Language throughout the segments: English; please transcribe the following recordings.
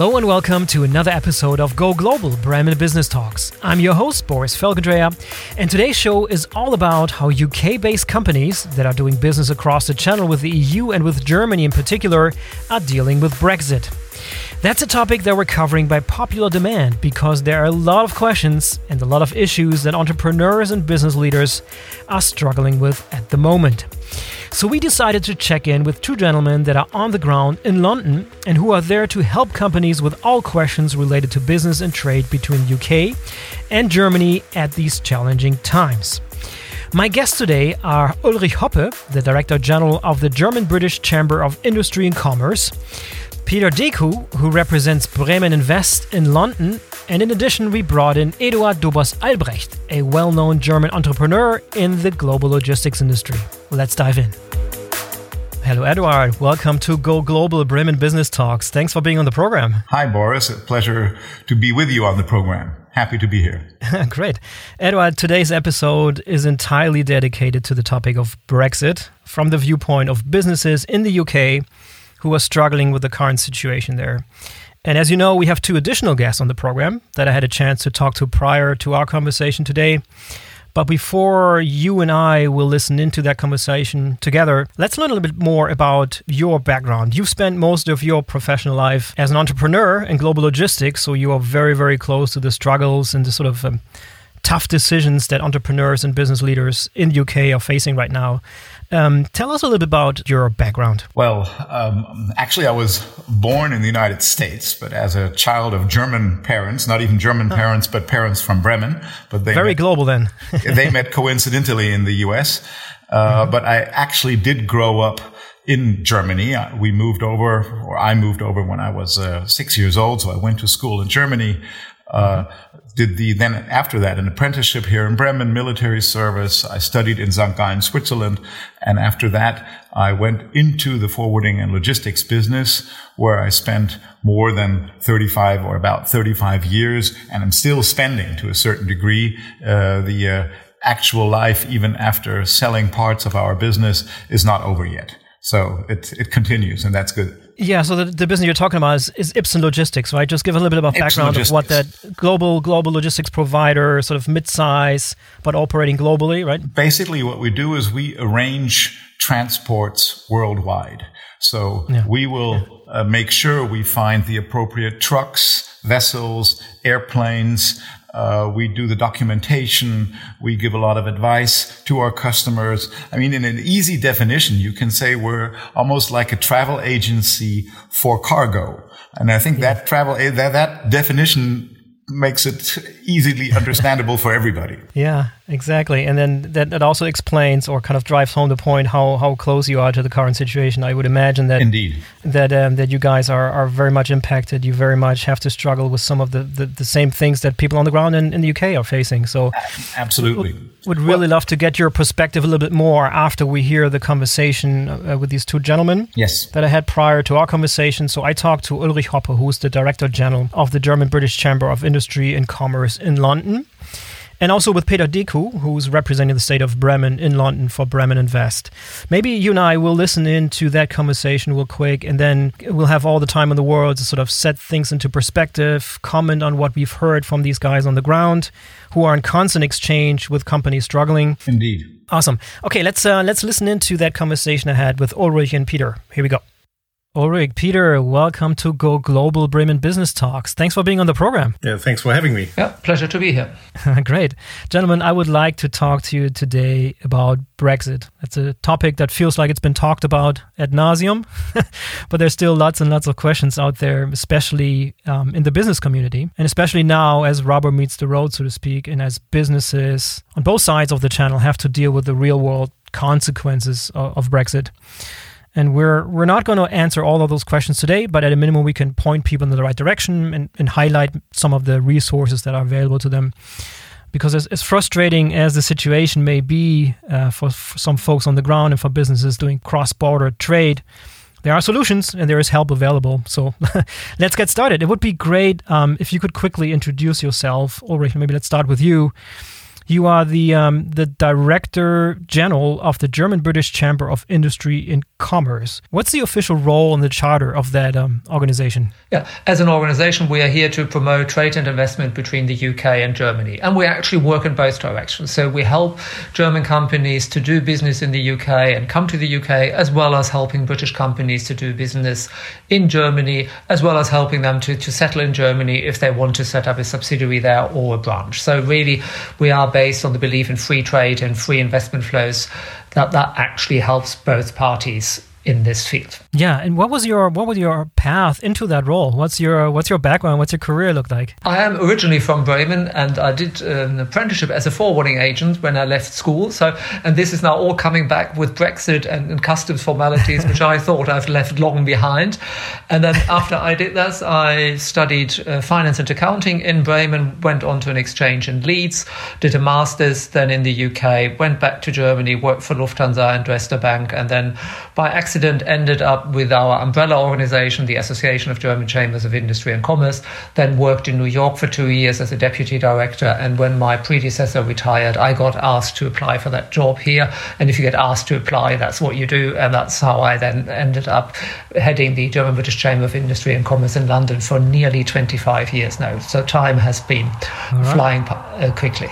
Hello and welcome to another episode of Go Global Bremen Business Talks. I'm your host, Boris Felgendreher, and today's show is all about how UK based companies that are doing business across the channel with the EU and with Germany in particular are dealing with Brexit. That's a topic that we're covering by popular demand because there are a lot of questions and a lot of issues that entrepreneurs and business leaders are struggling with at the moment. So we decided to check in with two gentlemen that are on the ground in London and who are there to help companies with all questions related to business and trade between UK and Germany at these challenging times. My guests today are Ulrich Hoppe, the Director General of the German British Chamber of Industry and Commerce, Peter Deku, who represents Bremen Invest in London, and in addition, we brought in Eduard Dubbers-Albrecht, a well known German entrepreneur in the global logistics industry. Let's dive in. Hello, Eduard. Welcome to Go Global Bremen Business Talks. Thanks for being on the program. Hi, Boris. A pleasure to be with you on the program. Happy to be here. Great. Eduard, today's episode is entirely dedicated to the topic of Brexit from the viewpoint of businesses in the UK who are struggling with the current situation there. And as you know, we have two additional guests on the program that I had a chance to talk to prior to our conversation today. But before you and I will listen into that conversation together, let's learn a little bit more about your background. You've spent most of your professional life as an entrepreneur in global logistics, so you are very, very close to the struggles and the sort of um, tough decisions that entrepreneurs and business leaders in the UK are facing right now. Um, tell us a little bit about your background. Well, um, actually, I was born in the United States, but as a child of German parents, not even German parents, but parents from Bremen. But they very met, global then. they met coincidentally in the U.S. Uh, mm-hmm. But I actually did grow up in Germany. Uh, we moved over, or I moved over when I was uh, six years old. So I went to school in Germany. Uh, did the then after that an apprenticeship here in Bremen, military service. I studied in St. Gallen, Switzerland, and after that I went into the forwarding and logistics business, where I spent more than 35 or about 35 years, and I'm still spending to a certain degree uh, the uh, actual life even after selling parts of our business is not over yet. So it it continues, and that's good. Yeah, so the, the business you're talking about is, is Ipsen Logistics, right? Just give a little bit of background of what that global global logistics provider, sort of mid-size, but operating globally, right? Basically, what we do is we arrange transports worldwide. So yeah. we will uh, make sure we find the appropriate trucks, vessels, airplanes, uh, we do the documentation. We give a lot of advice to our customers. I mean, in an easy definition, you can say we're almost like a travel agency for cargo. And I think yeah. that travel, that, that definition makes it easily understandable for everybody. Yeah, exactly. And then that, that also explains or kind of drives home the point how, how close you are to the current situation. I would imagine that indeed that um, that you guys are, are very much impacted. You very much have to struggle with some of the, the, the same things that people on the ground in, in the UK are facing. So absolutely. Would, would really well, love to get your perspective a little bit more after we hear the conversation uh, with these two gentlemen. Yes. That I had prior to our conversation. So I talked to Ulrich Hoppe, who is the Director General of the German British Chamber of Industry and Commerce in London and also with Peter Deku, who's representing the state of Bremen in London for Bremen Invest. Maybe you and I will listen into that conversation real quick, and then we'll have all the time in the world to sort of set things into perspective, comment on what we've heard from these guys on the ground, who are in constant exchange with companies struggling. Indeed. Awesome. Okay, let's uh, let's listen into that conversation I had with Ulrich and Peter. Here we go. Ulrich, Peter, welcome to Go Global Bremen Business Talks. Thanks for being on the program. Yeah, thanks for having me. Yeah, pleasure to be here. Great. Gentlemen, I would like to talk to you today about Brexit. It's a topic that feels like it's been talked about ad nauseum, but there's still lots and lots of questions out there, especially um, in the business community. And especially now, as rubber meets the road, so to speak, and as businesses on both sides of the channel have to deal with the real world consequences of, of Brexit. And we're we're not going to answer all of those questions today, but at a minimum, we can point people in the right direction and, and highlight some of the resources that are available to them. Because as, as frustrating as the situation may be uh, for, for some folks on the ground and for businesses doing cross-border trade, there are solutions and there is help available. So let's get started. It would be great um, if you could quickly introduce yourself. Ulrich, maybe let's start with you. You are the um, the director general of the German British Chamber of Industry and Commerce. What's the official role in the charter of that um, organization? Yeah, as an organization, we are here to promote trade and investment between the UK and Germany, and we actually work in both directions. So we help German companies to do business in the UK and come to the UK, as well as helping British companies to do business in Germany, as well as helping them to, to settle in Germany if they want to set up a subsidiary there or a branch. So really, we are based on the belief in free trade and free investment flows that that actually helps both parties in this field. Yeah, and what was your what was your path into that role? What's your what's your background? What's your career look like? I am originally from Bremen, and I did an apprenticeship as a forwarding agent when I left school. So, and this is now all coming back with Brexit and, and customs formalities, which I thought I've left long behind. And then after I did that, I studied uh, finance and accounting in Bremen, went on to an exchange in Leeds, did a master's then in the UK, went back to Germany, worked for Lufthansa and Dresdner Bank, and then by accident accident ended up with our umbrella organization, the Association of German Chambers of Industry and Commerce, then worked in New York for two years as a deputy director. And when my predecessor retired, I got asked to apply for that job here. And if you get asked to apply, that's what you do. And that's how I then ended up heading the German British Chamber of Industry and Commerce in London for nearly 25 years now. So time has been right. flying uh, quickly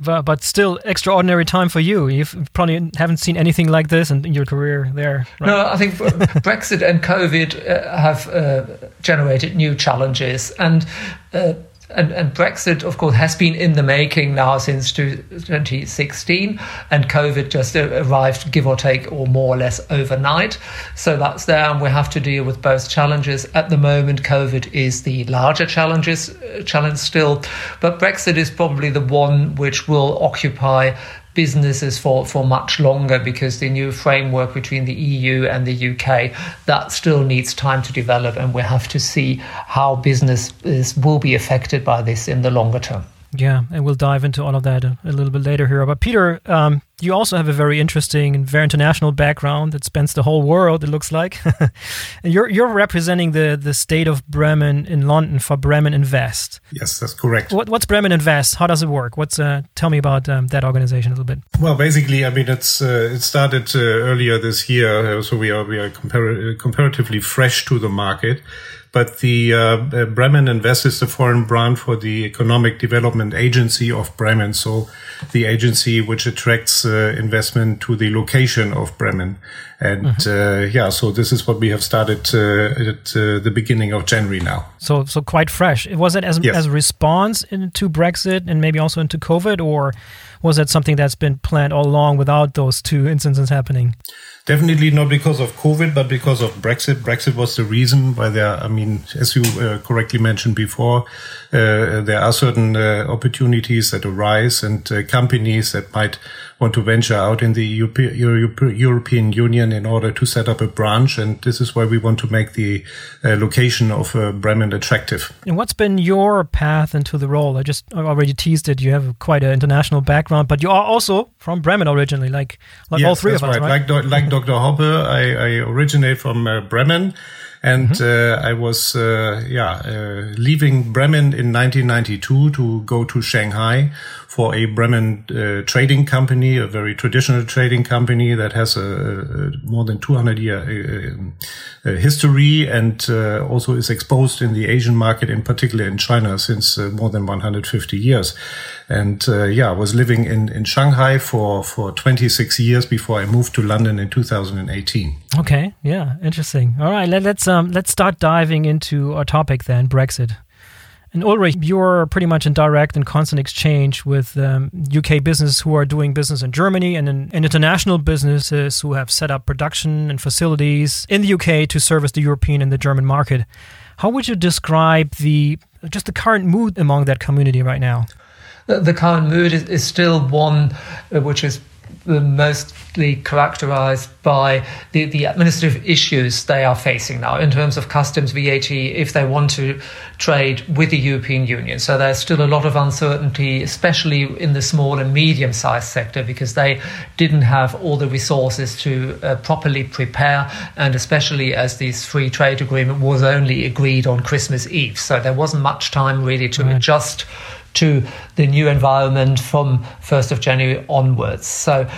but still extraordinary time for you. You probably haven't seen anything like this in, your career there. Right? No, I think Brexit and COVID uh, have uh, generated new challenges, and uh, and, and, Brexit, of course, has been in the making now since 2016, and COVID just arrived, give or take, or more or less overnight. So that's there, and we have to deal with both challenges. At the moment, COVID is the larger challenges uh, challenge still, but Brexit is probably the one which will occupy businesses for, for much longer because the new framework between the EU and the UK that still needs time to develop and we have to see how businesses will be affected by this in the longer term. Yeah, and we'll dive into all of that a, a little bit later here. But Peter, um, you also have a very interesting and very international background that spans the whole world. It looks like, and you're you're representing the the state of Bremen in London for Bremen Invest. Yes, that's correct. What, what's Bremen Invest? How does it work? What's uh, tell me about um, that organization a little bit. Well, basically, I mean, it's uh, it started uh, earlier this year, uh, so we are we are compar- comparatively fresh to the market. But the uh, uh, Bremen Invest is the foreign brand for the Economic Development Agency of Bremen. So the agency which attracts uh, investment to the location of Bremen. And mm-hmm. uh, yeah, so this is what we have started uh, at uh, the beginning of January now. So, so quite fresh. It was it as, yes. as a response into Brexit and maybe also into COVID, or was that something that's been planned all along without those two instances happening? Definitely not because of COVID, but because of Brexit. Brexit was the reason why there, I mean, as you uh, correctly mentioned before, uh, there are certain uh, opportunities that arise and uh, companies that might want to venture out in the European Union in order to set up a branch. And this is why we want to make the uh, location of uh, Bremen attractive. And what's been your path into the role? I just I already teased it. You have quite an international background, but you are also from Bremen originally, like, like yes, all three of us, right? right? Like, like Dr. Hoppe, I, I originate from uh, Bremen. And mm-hmm. uh, I was, uh, yeah, uh, leaving Bremen in 1992 to go to Shanghai for a Bremen uh, trading company, a very traditional trading company that has a, a more than 200 year history and also is exposed in the Asian market, in particular in China, since more than 150 years. And yeah, I was living in, in Shanghai for, for 26 years before I moved to London in 2018. Okay, yeah, interesting. All right, let, let's um, let's start diving into our topic then, Brexit. And Ulrich, you're pretty much in direct and constant exchange with um, UK businesses who are doing business in Germany and, in, and international businesses who have set up production and facilities in the UK to service the European and the German market. How would you describe the just the current mood among that community right now? The current mood is, is still one uh, which is mostly characterized by the, the administrative issues they are facing now in terms of customs VAT if they want to trade with the European Union. So there's still a lot of uncertainty, especially in the small and medium sized sector, because they didn't have all the resources to uh, properly prepare, and especially as this free trade agreement was only agreed on Christmas Eve. So there wasn't much time really to right. adjust to the new environment from 1st of January onwards. So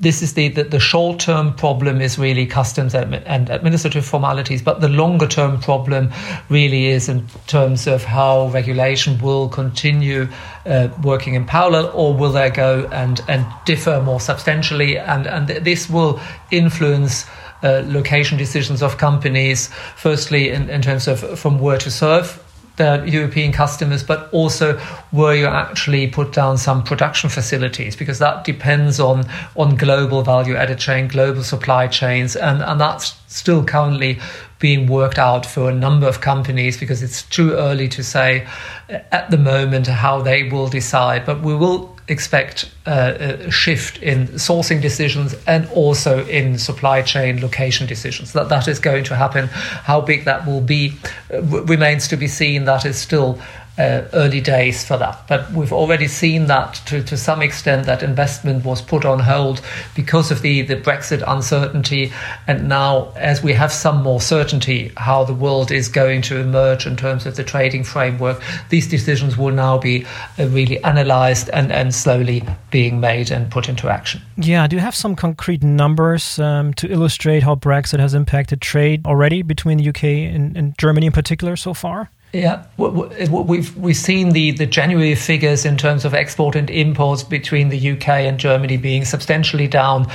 this is the, the, the short term problem is really customs and administrative formalities, but the longer term problem really is in terms of how regulation will continue uh, working in parallel or will they go and, and differ more substantially. And, and this will influence uh, location decisions of companies, firstly, in, in terms of from where to serve their European customers, but also where you actually put down some production facilities, because that depends on on global value added chain, global supply chains, and, and that's still currently being worked out for a number of companies because it's too early to say at the moment how they will decide. But we will expect uh, a shift in sourcing decisions and also in supply chain location decisions. That that is going to happen. How big that will be uh, remains to be seen. That is still uh, early days for that. But we've already seen that to, to some extent that investment was put on hold because of the, the Brexit uncertainty. And now, as we have some more certainty how the world is going to emerge in terms of the trading framework, these decisions will now be uh, really analyzed and, and slowly being made and put into action. Yeah, do you have some concrete numbers um, to illustrate how Brexit has impacted trade already between the UK and, and Germany in particular so far? Yeah, we've we've seen the, the January figures in terms of export and imports between the UK and Germany being substantially down.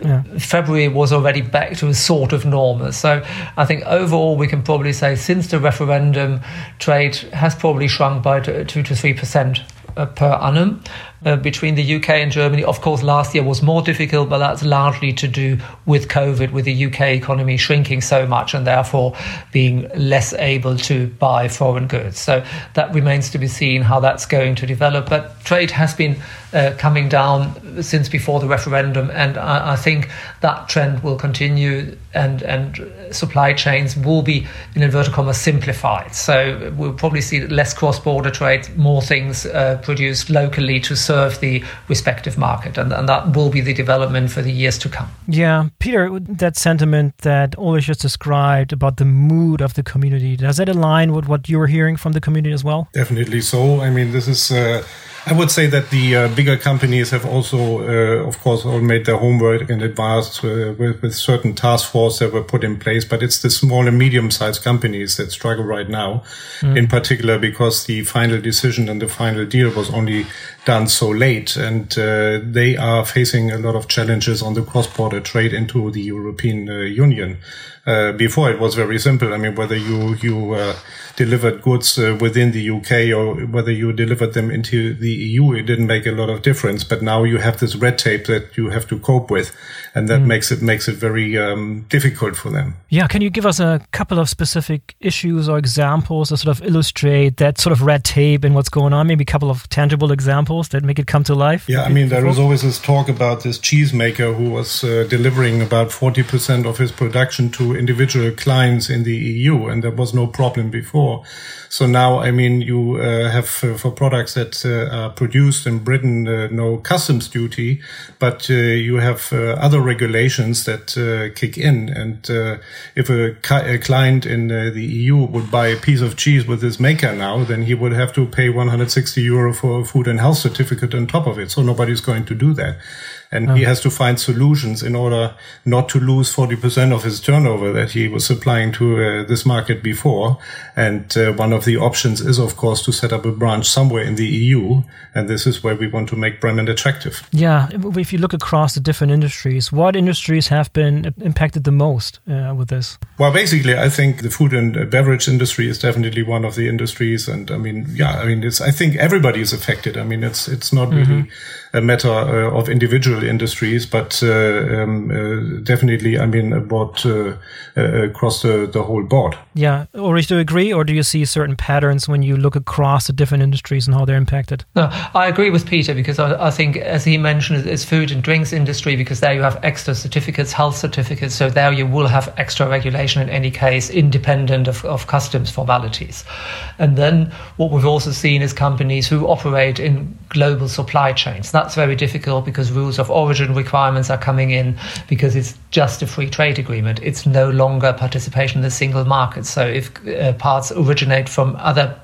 Yeah. February was already back to a sort of normal. So I think overall we can probably say since the referendum, trade has probably shrunk by two to three percent uh, per annum uh, between the UK and Germany. Of course, last year was more difficult, but that's largely to do with COVID, with the UK economy shrinking so much and therefore being less able to buy foreign goods. So that remains to be seen how that's going to develop. But trade has been uh, coming down since before the referendum, and I, I, think that trend will continue, and and supply chains will be in inverted commas simplified. So we'll probably see less cross-border trade, more things uh, produced locally to serve the respective market, and, and that will be the development for the years to come. Yeah, Peter, that sentiment that Ulrich just described about the mood of the community does that align with what you're hearing from the community as well? Definitely so. I mean, this is. Uh, I would say that the uh, bigger companies have also, uh, of course, all made their homework in advance uh, with, with, certain task force that were put in place. But it's the small and medium sized companies that struggle right now, mm. in particular because the final decision and the final deal was only done so late, and uh, they are facing a lot of challenges on the cross border trade into the European uh, Union. Uh, before it was very simple. I mean, whether you you uh, delivered goods uh, within the UK or whether you delivered them into the EU, it didn't make a lot of difference. But now you have this red tape that you have to cope with, and that mm. makes it makes it very um, difficult for them. Yeah, can you give us a couple of specific issues or examples to sort of illustrate that sort of red tape and what's going on? Maybe a couple of tangible examples that make it come to life. Yeah, I mean, there was always this talk about this cheesemaker who was uh, delivering about forty percent of his production to individual clients in the EU, and there was no problem before. So now, I mean, you uh, have uh, for products that uh, are produced in Britain uh, no customs duty, but you have other regulations that kick in. And if a, a, client in the EU would buy a piece of cheese with this maker now, then he would have to pay 160 euro for a food and health certificate on top of it. So nobody's going to do that and he has to find solutions in order not to lose 40% of his turnover that he was supplying to uh, this market before. And uh, one of the options is, of course, to set up a branch somewhere in the EU. And this is where we want to make Bremen attractive. Yeah. If you look across the different industries, what industries have been impacted the most uh, with this? Well, basically, I think the food and beverage industry is definitely one of the industries. And I mean, yeah, I mean, it's, I think everybody is affected. I mean, it's, it's not mm-hmm. really a matter uh, of individual industries, but uh, um, uh, definitely, I mean, about across the, the whole board. Yeah, Ulrich, do you agree, or do you see certain patterns when you look across the different industries and how they're impacted? No, I agree with Peter because I, I think, as he mentioned, it's food and drinks industry because there you have extra certificates, health certificates, so there you will have extra regulation in any case, independent of, of customs formalities. And then what we've also seen is companies who operate in global supply chains that's very difficult because rules of origin requirements are coming in because it's just a free trade agreement. It's no longer participation in the single market. So if uh, parts originate from other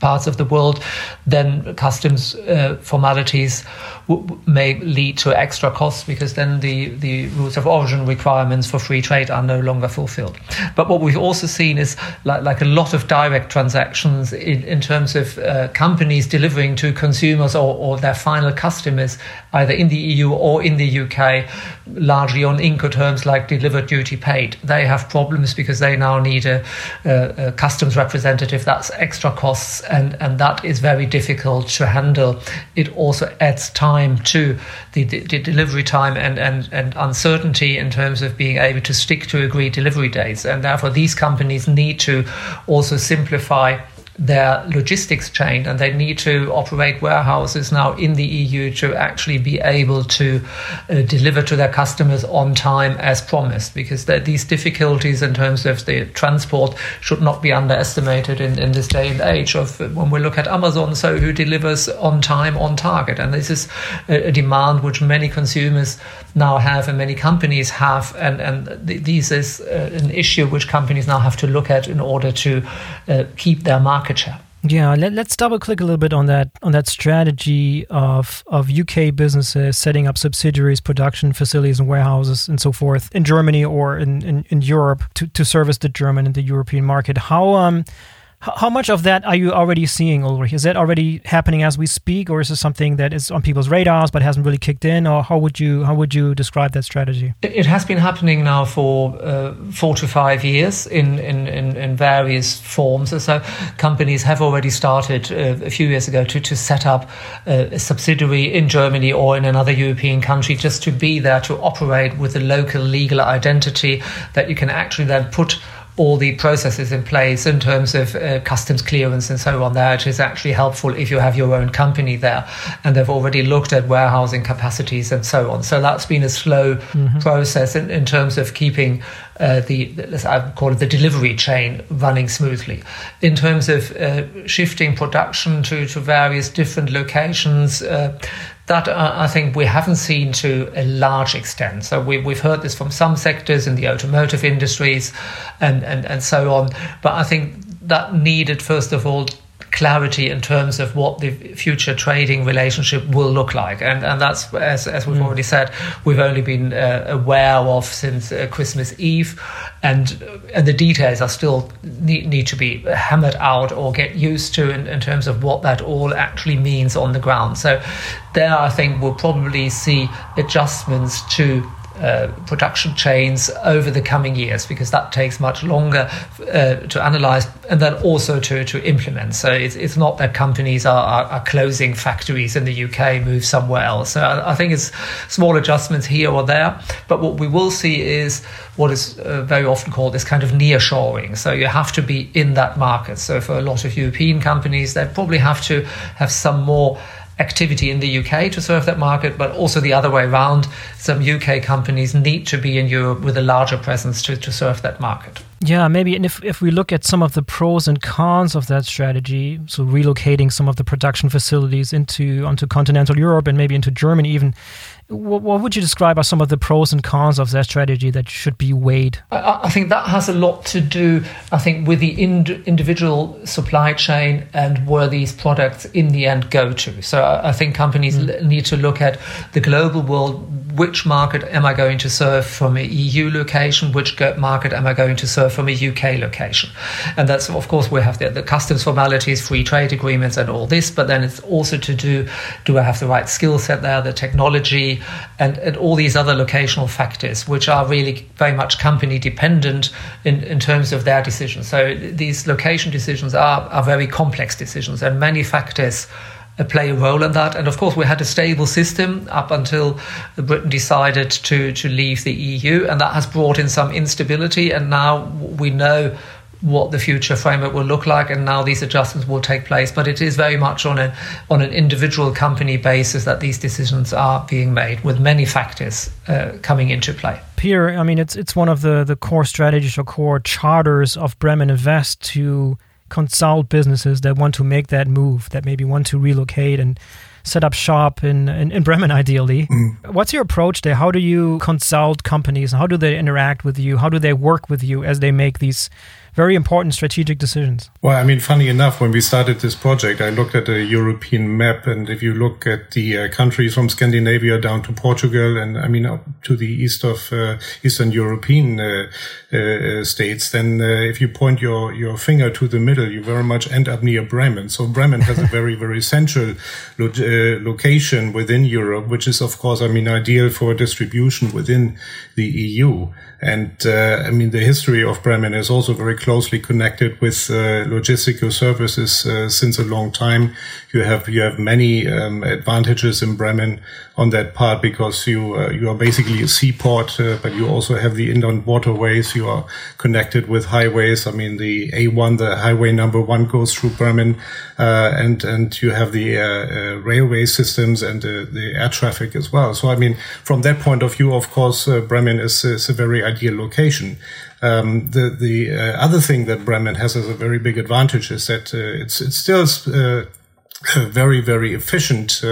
parts of the world, then customs uh, formalities w- may lead to extra costs because then the, the rules of origin requirements for free trade are no longer fulfilled. But what we've also seen is like, like a lot of direct transactions in, in terms of uh, companies delivering to consumers or, or their final customers, either in the EU or in the UK, largely on Incoterms like delivered duty paid. They have problems because they now need a, a, a customs representative. That's extra costs and, and that is very difficult to handle. It also adds time to the, the, the, delivery time and, and, and uncertainty in terms of being able to stick to agreed delivery dates. And therefore, these companies need to also simplify their logistics chain and they need to operate warehouses now in the EU to actually be able to uh, deliver to their customers on time as promised because these difficulties in terms of the transport should not be underestimated in, in this day and age of when we look at Amazon so who delivers on time on target. And this is a, a demand which many consumers now have and many companies have and, and th- this is uh, an issue which companies now have to look at in order to uh, keep their market market share. Yeah, let, us double click a little bit on that on that strategy of of UK businesses setting up subsidiaries, production facilities, and warehouses and so forth in Germany or in, in, in Europe to, to service the German and the European market. How um how much of that are you already seeing, Ulrich? Is that already happening as we speak, or is it something that is on people's radars but hasn't really kicked in? Or how would you how would you describe that strategy? It has been happening now for uh, four to five years in in, in, in various forms. So companies have already started uh, a few years ago to to set up uh, a subsidiary in Germany or in another European country just to be there to operate with a local legal identity that you can actually then put all the processes in place in terms of uh, customs clearance and so on there, it is actually helpful if you have your own company there. And they've already looked at warehousing capacities and so on. So that's been a slow mm-hmm. process in, in, terms of keeping uh, the, I call it the delivery chain running smoothly. In terms of uh, shifting production to, to various different locations, uh, that uh, I think we haven't seen to a large extent. So we, we've heard this from some sectors in the automotive industries and, and, and so on. But I think that needed, first of all, clarity in terms of what the future trading relationship will look like. And, and that's, as, as we've mm. already said, we've only been uh, aware of since uh, Christmas Eve. And, and the details are still need, need to be hammered out or get used to in, in terms of what that all actually means on the ground. So there, I think we'll probably see adjustments to uh, production chains over the coming years because that takes much longer uh, to analyze and then also to, to implement. So it's, it's not that companies are, are, are, closing factories in the UK, move somewhere else. So I, I, think it's small adjustments here or there. But what we will see is what is uh, very often called this kind of nearshoring. So you have to be in that market. So for a lot of European companies, they probably have to have some more activity in the UK to serve that market, but also the other way around. Some UK companies need to be in Europe with a larger presence to, to serve that market. Yeah, maybe. And if, if we look at some of the pros and cons of that strategy, so relocating some of the production facilities into onto continental Europe and maybe into Germany even, what, what, would you describe as some of the pros and cons of that strategy that should be weighed? I, I think that has a lot to do, I think, with the ind- individual supply chain and where these products in the end go to. So I, I think companies mm. l- need to look at the global world. Which market am I going to serve from a EU location? Which market am I going to serve from a UK location? And that's, of course, we have the, the customs formalities, free trade agreements, and all this. But then it's also to do: do I have the right skill set there, the technology? and, and all these other locational factors, which are really very much company dependent in, in terms of their decisions. So these location decisions are, are very complex decisions, and many factors play a role in that. And of course, we had a stable system up until Britain decided to, to leave the EU, and that has brought in some instability. And now we know what the future framework will look like, and now these adjustments will take place. But it is very much on a on an individual company basis that these decisions are being made, with many factors uh, coming into play. Peter, I mean, it's it's one of the the core strategies or core charters of Bremen Invest to consult businesses that want to make that move, that maybe want to relocate and set up shop in, in, in Bremen, ideally. Mm. What's your approach there? How do you consult companies? How do they interact with you? How do they work with you as they make these very important strategic decisions. Well, I mean, funny enough, when we started this project, I looked at a European map, and if you look at the uh, countries from Scandinavia down to Portugal, and I mean up to the east of uh, Eastern European uh, uh states, then uh, if you point your your finger to the middle, you very much end up near Bremen. So Bremen has a very very central lo uh, location within Europe, which is of course, I mean, ideal for distribution within the EU. And I mean, the history of Bremen is also very closely connected with uh, logistical services uh, since a long time. You have you have many um, advantages in Bremen on that part because you uh, you are basically a seaport, uh, but you also have the inland waterways. You are connected with highways. I mean, the A1, the highway number one, goes through Bremen, uh, and and you have the uh, railway systems and the air traffic as well. So I mean, from that point of view, of course, Bremen is, is a very ideal location. Um, the the uh, other thing that Bremen has as a very big advantage is that uh, it's it's still uh, very very efficient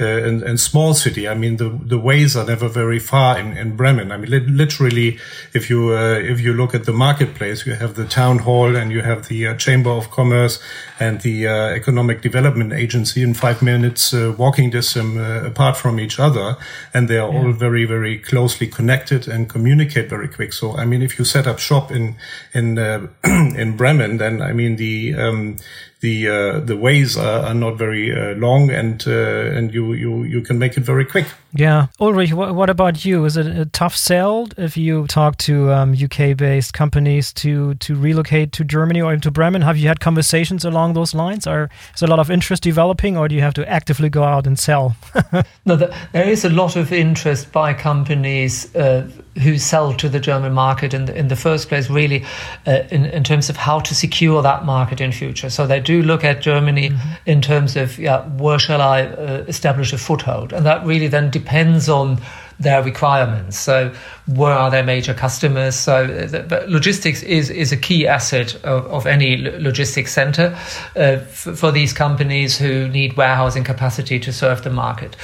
uh, uh, and, and, small city. I mean, the the ways are never very far in, in Bremen. I mean, li literally, if you uh, if you look at the marketplace, you have the town hall and you have the uh, chamber of commerce and the uh, economic development agency in five minutes uh, walking distance apart from each other, and they are yeah. all very very closely connected and communicate very quick. So, I mean, if you set up shop in in in Bremen, then I mean the um, the uh, the ways are, are not very uh, long and uh, and you, you you can make it very quick. Yeah, Ulrich, what, what about you? Is it a tough sell if you talk to um, UK based companies to to relocate to Germany or into Bremen? Have you had conversations along those lines? Or is a lot of interest developing, or do you have to actively go out and sell? no, there is a lot of interest by companies uh, who sell to the German market in the, in the first place, really, uh, in, in terms of how to secure that market in future. So they do look at Germany mm-hmm. in terms of, yeah, where shall I uh, establish a foothold? And that really then depends on their requirements. So, where are their major customers? So, uh, but logistics is is a key asset of, of any logistics center uh, for, for these companies who need warehousing capacity to serve the market,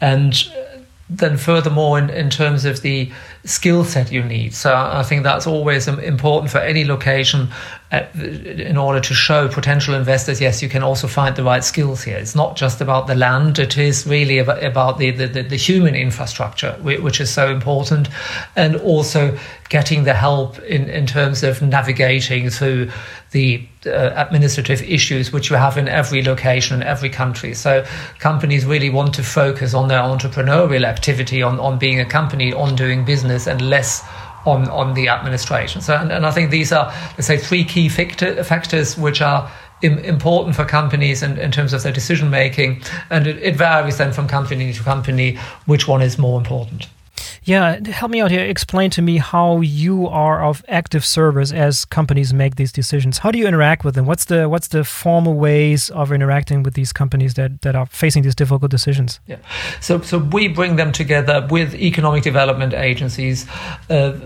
and then furthermore in, in terms of the skill set you need so i think that's always important for any location uh, in order to show potential investors yes you can also find the right skills here it's not just about the land it is really about, about the, the, the human infrastructure which is so important and also getting the help in, in terms of navigating through the uh, administrative issues which you have in every location in every country. So companies really want to focus on their entrepreneurial activity, on, on being a company, on doing business, and less on, on the administration. So, and, and I think these are, let's say, three key factor, factors which are important for companies in, in terms of their decision making. And it, it varies then from company to company which one is more important. Yeah, help me out here. Explain to me how you are of active service as companies make these decisions. How do you interact with them? What's the what's the formal ways of interacting with these companies that, that are facing these difficult decisions? Yeah, so so we bring them together with economic development agencies. Uh,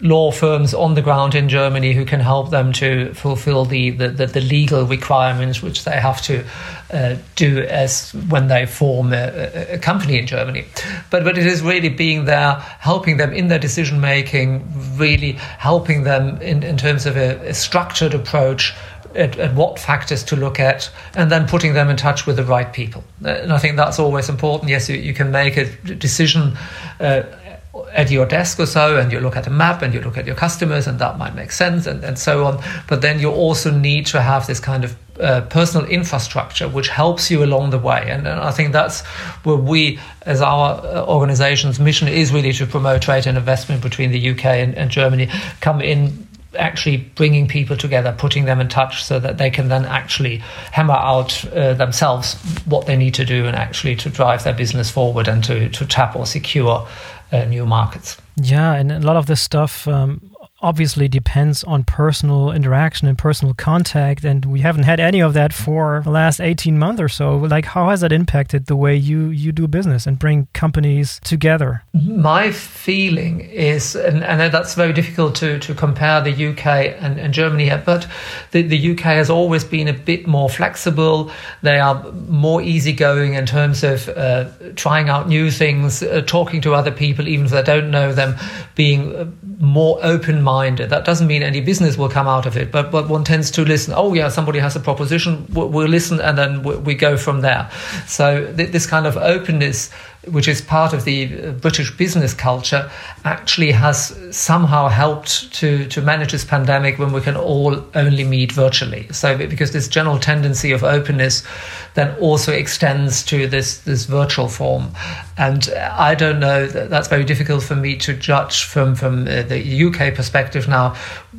law firms on the ground in Germany who can help them to fulfill the, the, the, the legal requirements which they have to uh, do as when they form a, a, company in Germany. But, but it is really being there, helping them in their decision making, really helping them in, in terms of a, a structured approach at, at, what factors to look at, and then putting them in touch with the right people. And I think that's always important. Yes, you, you can make a decision uh, at your desk or so and you look at a map and you look at your customers and that might make sense and, and so on. But then you also need to have this kind of uh, personal infrastructure which helps you along the way. And, and, i think that's where we as our uh, organization's mission is really to promote trade and investment between the uk and, and germany come in actually bringing people together, putting them in touch so that they can then actually hammer out uh, themselves what they need to do and actually to drive their business forward and to, to tap or secure uh, new markets. Yeah, and a lot of this stuff. Um, obviously depends on personal interaction and personal contact and we haven't had any of that for the last 18 months or so. Like how has that impacted the way you you do business and bring companies together? My feeling is and, and that's very difficult to to compare the uk and, and germany here but the, the uk has always been a bit more flexible. They are more easygoing in terms of uh, trying out new things uh, talking to other people even if they don't know them being uh, more open minded. That doesn't mean any business will come out of it, but, but one tends to listen. Oh, yeah, somebody has a proposition, we'll, we'll listen, and then we, we, go from there. So, th- this kind of openness which is part of the uh, British business culture, actually has somehow helped to, to manage this pandemic when we can all only meet virtually. So, because this general tendency of openness then also extends to this, this virtual form. And I don't know, that's very difficult for me to judge from, from uh, the UK perspective now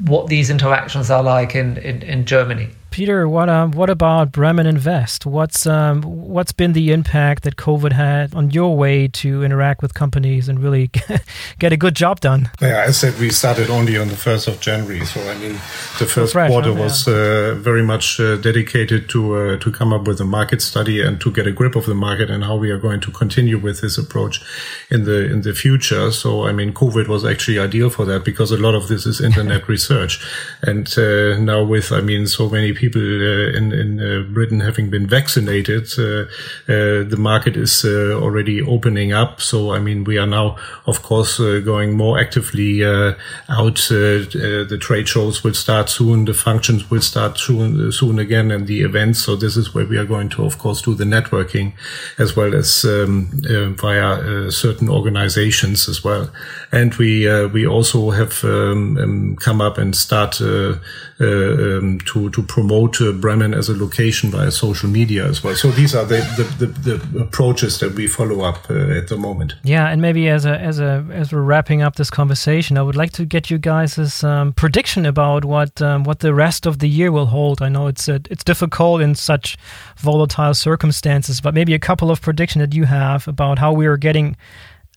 what these interactions are like in, in, in Germany. Peter, what um, what about Bremen Invest? What's um, what's been the impact that COVID had on your way to interact with companies and really get a good job done? Yeah, I said we started only on the first of January, so I mean the first fresh, quarter huh? was uh, very much uh, dedicated to uh, to come up with a market study and to get a grip of the market and how we are going to continue with this approach in the in the future. So I mean, COVID was actually ideal for that because a lot of this is internet research, and uh, now with I mean so many people uh, in in uh, Britain having been vaccinated, uh, the market is already opening up. So I mean, we are now, of course, going more actively out. the trade shows will start soon. The functions will start soon soon again, and the events. So this is where we are going to, of course, do the networking as well as um, via certain organizations as well. And we we also have um, um, come up and start um, to to promote promote uh, Bremen as a location via social media as well. So these are the the, the, the approaches that we follow up uh, at the moment. Yeah, and maybe as a as a as we're wrapping up this conversation, I would like to get you guys' um, prediction about what um, what the rest of the year will hold. I know it's uh, it's difficult in such volatile circumstances, but maybe a couple of predictions that you have about how we are getting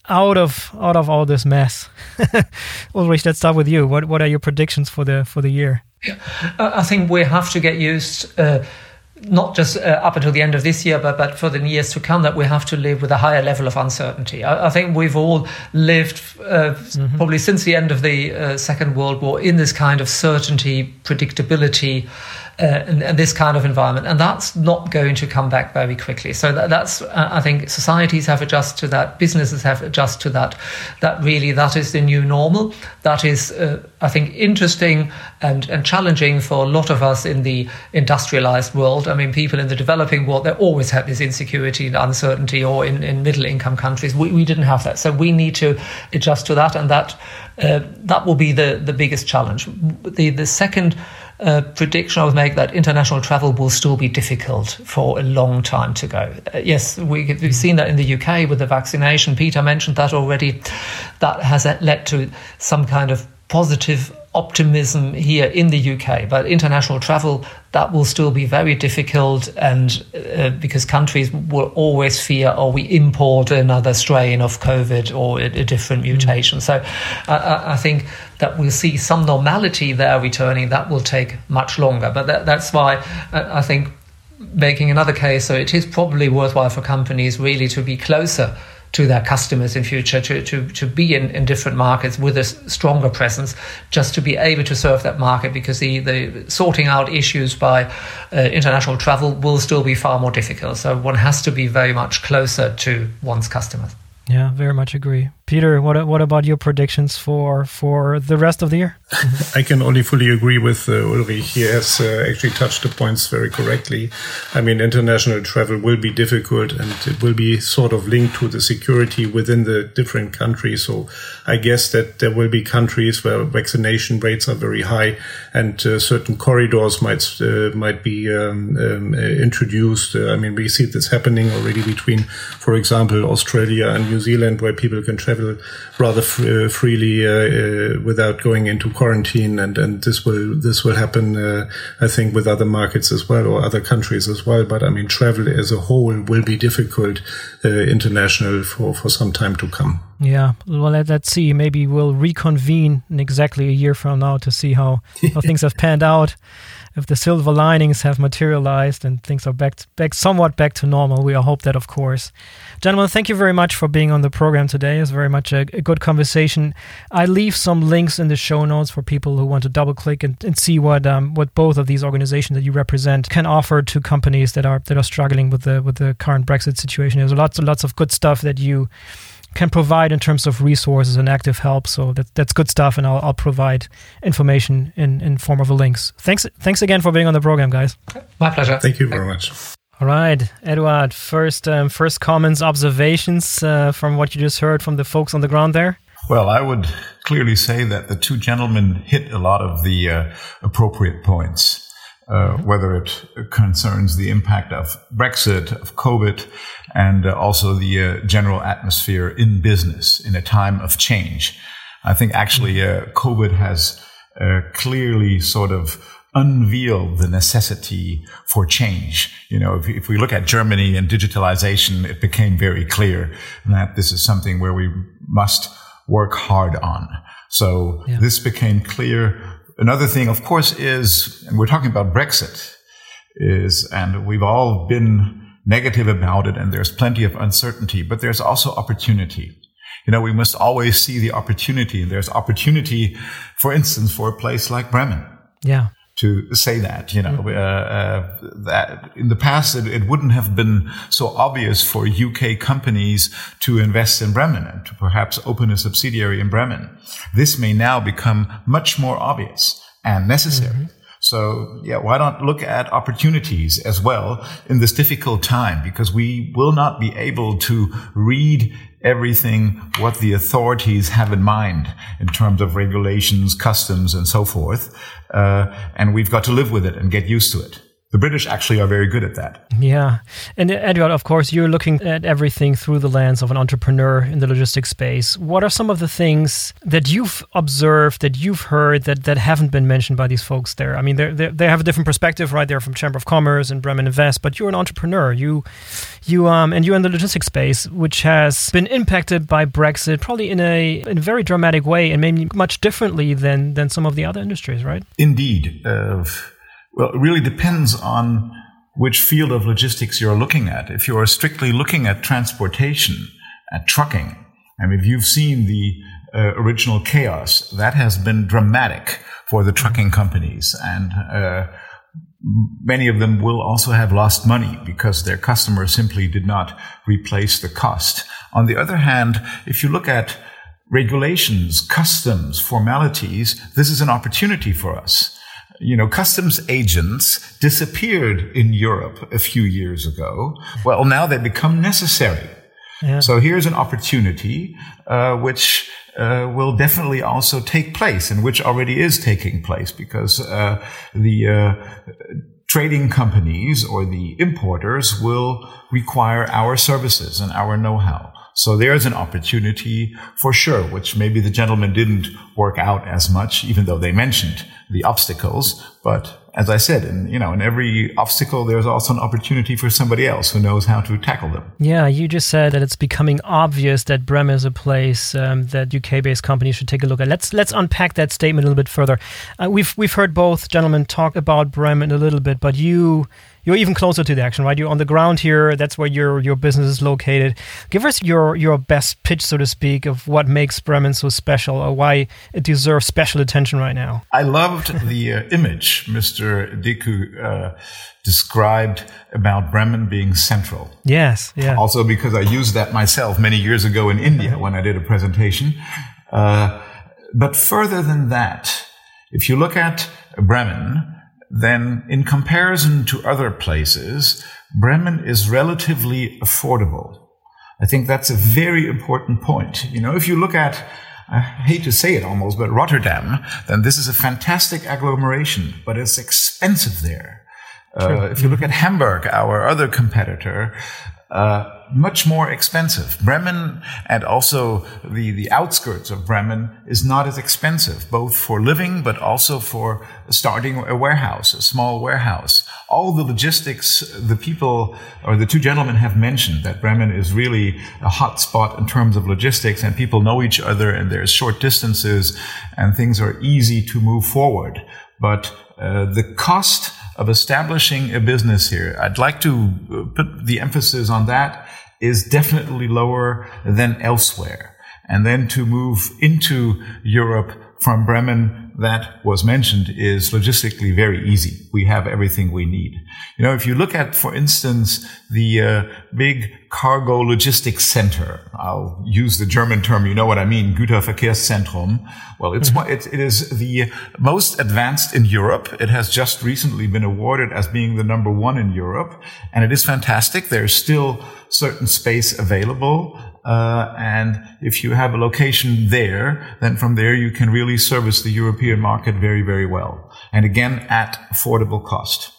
out of out of all this mess. Ulrich, let's start with you. What what are your predictions for the for the year? Yeah. I think we have to get used. Uh, not just uh, up until the end of this year, but, but for the years to come, that we have to live with a higher level of uncertainty. I, I think we've all lived uh, mm-hmm. probably since the end of the uh, Second World War in this kind of certainty, predictability, uh, and, and, this kind of environment, and that's not going to come back very quickly. So that, that's uh, I think societies have adjusted to that, businesses have adjusted to that. That really that is the new normal. That is uh, I think interesting and and challenging for a lot of us in the industrialized world. I mean, people in the developing world they always have this insecurity and uncertainty, or in, in middle income countries we, we didn't have that. So we need to adjust to that, and that uh, that will be the the biggest challenge. The the second uh, prediction I would make that international travel will still be difficult for a long time to go. Uh, yes, we, have seen that in the UK with the vaccination. Peter mentioned that already. That has led to some kind of positive optimism here in the UK, but international travel that will still be very difficult, and uh, because countries will always fear, or oh, we import another strain of COVID or a, a different mm. mutation. Mm. So, uh, I think that we'll see some normality there returning. That will take much longer, but that, that's why uh, I think making another case. So it is probably worthwhile for companies really to be closer to their customers in future to, to, to be in, in different markets with a stronger presence just to be able to serve that market because the, the sorting out issues by uh, international travel will still be far more difficult. So one has to be very much closer to one's customers. Yeah very much agree Peter, what what about your predictions for for the rest of the year? I can only fully agree with uh, Ulrich. He has uh, actually touched the points very correctly. I mean, international travel will be difficult, and it will be sort of linked to the security within the different countries. So, I guess that there will be countries where vaccination rates are very high, and uh, certain corridors might uh, might be um, um, introduced. Uh, I mean, we see this happening already between, for example, Australia and New Zealand, where people can travel travel rather uh, freely uh, without going into quarantine, and, and this will this will happen, I think, with other markets as well or other countries as well. But I mean, travel as a whole will be difficult international for for some time to come. Yeah, well, let, us see. Maybe we'll reconvene in exactly a year from now to see how, how things have panned out if the silver linings have materialized and things are back, to, back somewhat back to normal. We all hope that, of course. Gentlemen, thank you very much for being on the program today. It's very much a, a good conversation. I leave some links in the show notes for people who want to double click and, and see what um, what both of these organizations that you represent can offer to companies that are that are struggling with the with the current Brexit situation. There's lots and lots of good stuff that you can provide in terms of resources and active help. So that, that's good stuff, and I'll, I'll provide information in, in form of links. Thanks, thanks again for being on the program, guys. My pleasure. Thank you very much. All right, Eduard. First, um, first comments, observations uh, from what you just heard from the folks on the ground there. Well, I would clearly say that the two gentlemen hit a lot of the uh, appropriate points. Uh, whether it concerns the impact of Brexit, of COVID, and uh, also the uh, general atmosphere in business in a time of change. I think actually uh, COVID has uh, clearly sort of unveiled the necessity for change. You know, if, if, we look at Germany and digitalization, it became very clear that this is something where we must work hard on. So yeah. this became clear Another thing, of course, is, and we're talking about Brexit, is, and we've all been negative about it, and there's plenty of uncertainty, but there's also opportunity. You know, we must always see the opportunity. and There's opportunity, for instance, for a place like Bremen. Yeah to say that. You know, mm-hmm. uh, uh, that in the past it, it, wouldn't have been so obvious for UK companies to invest in Bremen and to perhaps open a subsidiary in Bremen. This may now become much more obvious and necessary. Mm-hmm. So yeah, why not look at opportunities as well in this difficult time? Because we will not be able to read everything what the authorities have in mind in terms of regulations, customs, and so forth. Uh, and we've got to live with it and get used to it the British actually are very good at that. Yeah. And Edward, of course, you're looking at everything through the lens of an entrepreneur in the logistics space. What are some of the things that you've observed, that you've heard that, that haven't been mentioned by these folks there? I mean, they they have a different perspective, right? They're from Chamber of Commerce and Bremen Invest, but you're an entrepreneur. You, you, um, and you're in the logistics space, which has been impacted by Brexit, probably in a, in a very dramatic way and maybe much differently than, than some of the other industries, right? Indeed. Uh, well, it really depends on which field of logistics you're looking at. If you're strictly looking at transportation, at trucking, I mean, if you've seen the uh, original chaos, that has been dramatic for the trucking companies. And uh, many of them will also have lost money because their customers simply did not replace the cost. On the other hand, if you look at regulations, customs, formalities, this is an opportunity for us you know, customs agents disappeared in Europe a few years ago. Well, now they become necessary. Yeah. So here's an opportunity, uh, which uh, will definitely also take place and which already is taking place because uh, the uh, trading companies or the importers will require our services and our know-how. So there's an opportunity for sure, which maybe the gentleman didn't work out as much, even though they mentioned the obstacles. But as I said, in, you know, in every obstacle, there's also an opportunity for somebody else who knows how to tackle them. Yeah, you just said that it's becoming obvious that Bremen is a place um, that UK-based companies should take a look at. Let's let's unpack that statement a little bit further. Uh, we've we've heard both gentlemen talk about Bremen a little bit, but you you're even closer to the action, right? You're on the ground here. That's where your your business is located. Give us your your best pitch, so to speak, of what makes Bremen so special, or why it deserves special attention right now. I loved the uh, image Mr. Deku uh, described about Bremen being central. Yes, yeah. Also because I used that myself many years ago in India when I did a presentation. Uh, but further than that, if you look at Bremen then in comparison to other places, Bremen is relatively affordable. I think that's a very important point. You know, if you look at, I hate to say it almost, but Rotterdam, then this is a fantastic agglomeration, but it's expensive there. Uh, if you look at Hamburg, our other competitor, uh, much more expensive. Bremen and also the, the outskirts of Bremen is not as expensive, both for living, but also for starting a warehouse, a small warehouse. All the logistics, the people or the two gentlemen have mentioned that Bremen is really a hot spot in terms of logistics and people know each other and there's short distances and things are easy to move forward. But uh, the cost of establishing a business here, I'd like to uh, put the emphasis on that is definitely lower than elsewhere. And then to move into Europe from Bremen that was mentioned is logistically very easy. We have everything we need. You know, if you look at, for instance, the uh, big cargo logistics center, I'll use the German term, you know what I mean, Güterverkehrszentrum. Well, it's, mm-hmm. it, it is the most advanced in Europe. It has just recently been awarded as being the number one in Europe. And it is fantastic. There's still certain space available. Uh, and if you have a location there, then from there you can really service the European market very, very well. And again, at affordable cost.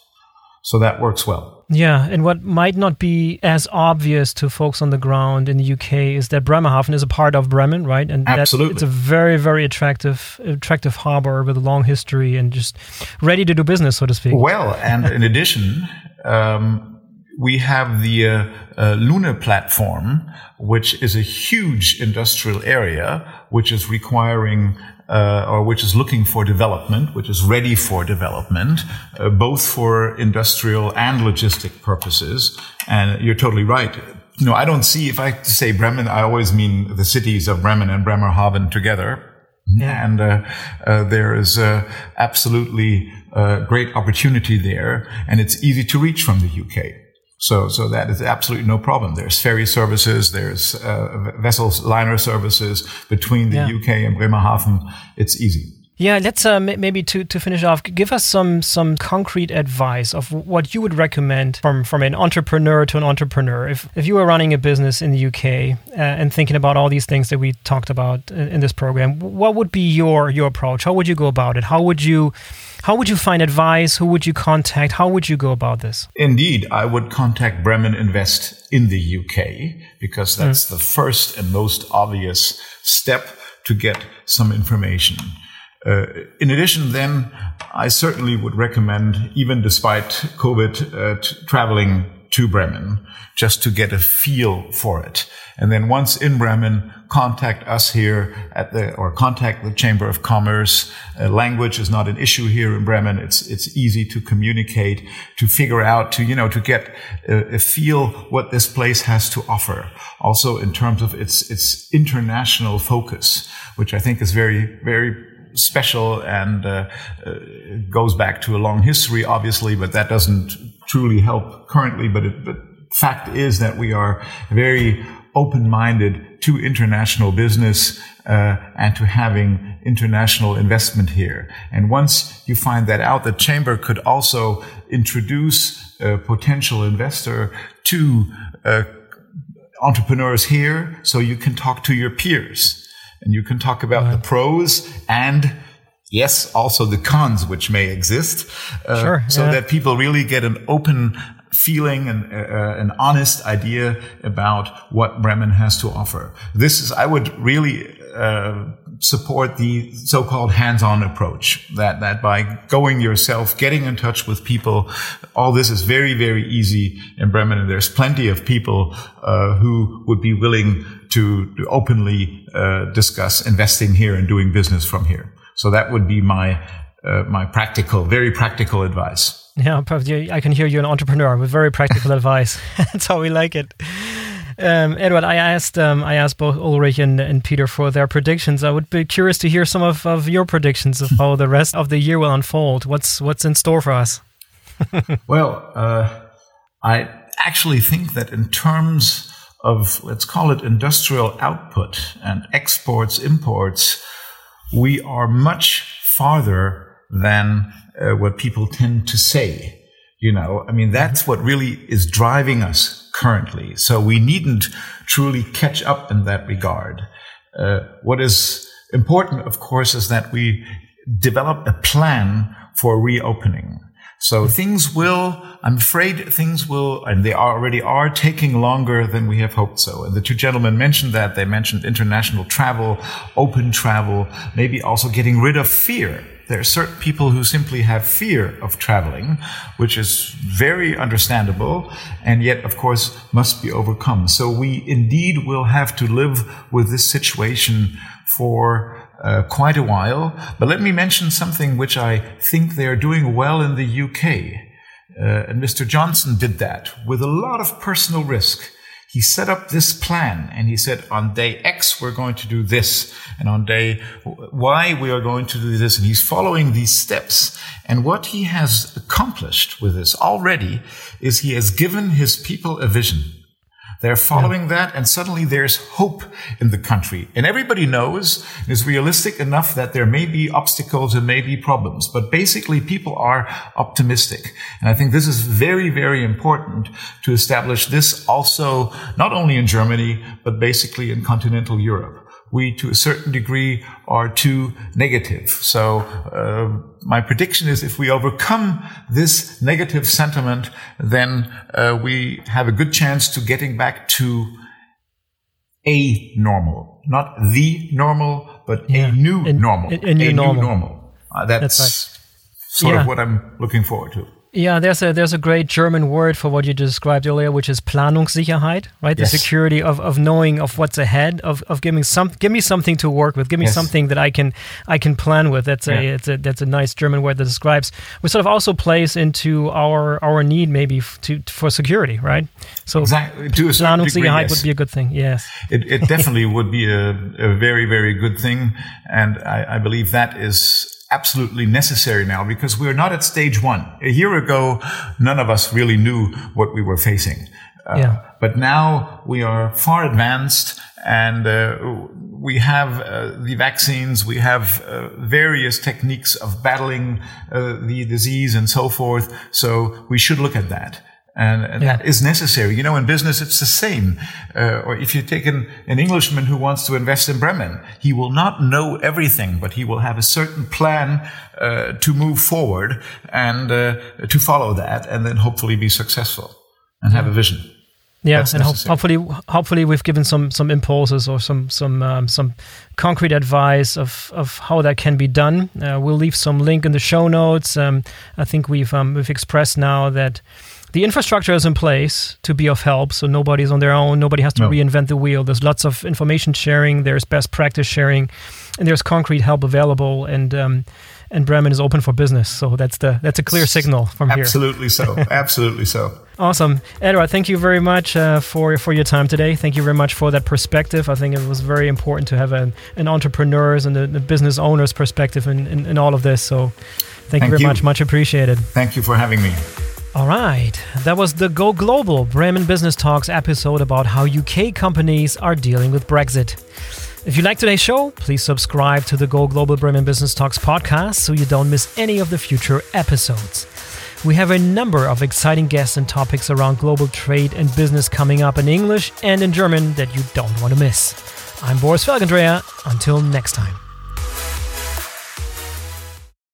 So that works well. Yeah, and what might not be as obvious to folks on the ground in the UK is that Bremerhaven is a part of Bremen, right? And Absolutely. it's a very, very attractive, attractive harbor with a long history and just ready to do business, so to speak. Well, and in addition, um, we have the uh, uh, Luneplate, which is a huge industrial area, which is requiring uh, or which is looking for development, which is ready for development, uh, both for industrial and logistic purposes. And you're totally right. You know, I don't see, if I say Bremen, I always mean the cities of Bremen and Bremerhaven together. Yeah. And uh, uh, there is uh, absolutely great opportunity there, and it's easy to reach from the UK. So, so that is absolutely no problem. There's ferry services, there's uh, vessels, liner services between the yeah. UK and Bremerhaven. It's easy. Yeah, let's uh, maybe to, to finish off, give us some some concrete advice of what you would recommend from from an entrepreneur to an entrepreneur. If if you were running a business in the UK uh, and thinking about all these things that we talked about in, in this program, what would be your your approach? How would you go about it? How would you how would you find advice? Who would you contact? How would you go about this? Indeed, I would contact Bremen Invest in the UK because that's mm. the first and most obvious step to get some information. Uh, in addition, then, I certainly would recommend, even despite COVID, uh, t- traveling to Bremen just to get a feel for it. And then once in Bremen, contact us here at the, or contact the Chamber of Commerce. Uh, language is not an issue here in Bremen. It's, it's easy to communicate, to figure out, to, you know, to get a, a feel what this place has to offer. Also in terms of its, its international focus, which I think is very, very special and uh, uh, goes back to a long history, obviously, but that doesn't truly help currently. But, it, but fact is that we are very open-minded to international business uh, and to having international investment here. And once you find that out, the chamber could also introduce a potential investor to uh, entrepreneurs here, so you can talk to your peers and you can talk about right. the pros and yes, also the cons which may exist, uh, sure, so that people really get an open feeling and uh, uh, an honest idea about what Bremen has to offer. This is, I would really uh, support the so-called hands-on approach. That that by going yourself, getting in touch with people, all this is very very easy in Bremen, and there's plenty of people uh, who would be willing to, to openly uh, discuss investing here and doing business from here. So that would be my uh, my practical, very practical advice. Yeah, I can hear you're an entrepreneur with very practical advice. That's how we like it. Um, Edward, I asked um, I asked both Ulrich and, and, Peter for their predictions. I would be curious to hear some of, of your predictions of how the rest of the year will unfold. What's what's in store for us? well, uh, I actually think that in terms of let's call it industrial output and exports imports, we are much farther than uh, what people tend to say. You know, I mean, that's what really is driving us currently. So we needn't truly catch up in that regard. Uh, what is important, of course, is that we develop a plan for reopening. So things will, I'm afraid things will, and they already are taking longer than we have hoped so. And the two gentlemen mentioned that. They mentioned international travel, open travel, maybe also getting rid of fear. There are certain people who simply have fear of traveling, which is very understandable and yet, of course, must be overcome. So we indeed will have to live with this situation for uh, quite a while. But let me mention something which I think they are doing well in the UK. Uh, and Mr. Johnson did that with a lot of personal risk. He set up this plan and he said, on day X, we're going to do this. And on day Y, we are going to do this. And he's following these steps. And what he has accomplished with this already is he has given his people a vision. They're following yeah. that, and suddenly there's hope in the country. And everybody knows is realistic enough that there may be obstacles and may be problems, but basically people are optimistic. And I think this is very, very important to establish this also not only in Germany, but basically in continental Europe we, to a certain degree, are too negative. So, uh, my prediction is if we overcome this negative sentiment, then uh, we have a good chance to getting back to a normal, not the normal, but yeah. a new a, normal. A, a new a normal. New normal. Uh, that's, that's right. sort yeah. of what I'm looking forward to. Yeah, there's a there's a great German word for what you described earlier, which is Planungssicherheit, right? Yes. The security of, of knowing of what's ahead, of, of giving some give me something to work with, give me yes. something that I can I can plan with. That's yeah. a it's a that's a nice German word that describes which sort of also plays into our our need maybe to for security, right? So exactly. to Planungssicherheit yes. would be a good thing. Yes, it, it definitely would be a, a very very good thing, and I, I believe that is absolutely necessary now because we're not at stage one. A year ago, none of us really knew what we were facing. Uh, yeah. But now we are far advanced and uh, we have uh, the vaccines, we have uh, various techniques of battling uh, the disease and so forth. So we should look at that. And, yeah. that is necessary. You know, in business, it's the same. Uh, or if you take an, an Englishman who wants to invest in Bremen, he will not know everything, but he will have a certain plan uh, to move forward and uh, to follow that, and then hopefully be successful and have a vision. Yeah, That's and ho- hopefully, hopefully, we've given some some impulses or some some um, some concrete advice of, of how that can be done. Uh, we'll leave some link in the show notes. Um, I think we've um, we've expressed now that the infrastructure is in place to be of help so nobody's on their own nobody has to no. reinvent the wheel. There's lots of information sharing there's best practice sharing and there's concrete help available and um, and Bremen is open for business so that's the that's a clear signal from absolutely here. absolutely so absolutely so. Awesome. Edward thank you very much uh, for for your time today. Thank you very much for that perspective. I think it was very important to have an, an entrepreneur's and the, the business owner's perspective in, in, in, all of this so thank, thank you very you. much. Much appreciated. Thank you for having me all right, that was the Go Global Bremen Business Talks episode about how UK companies are dealing with Brexit. If you like today's show, please subscribe to the Go Global Bremen Business Talks podcast so you don't miss any of the future episodes. We have a number of exciting guests and topics around global trade and business coming up in English and in German that you don't want to miss. I'm Boris Felgendreher. Until next time.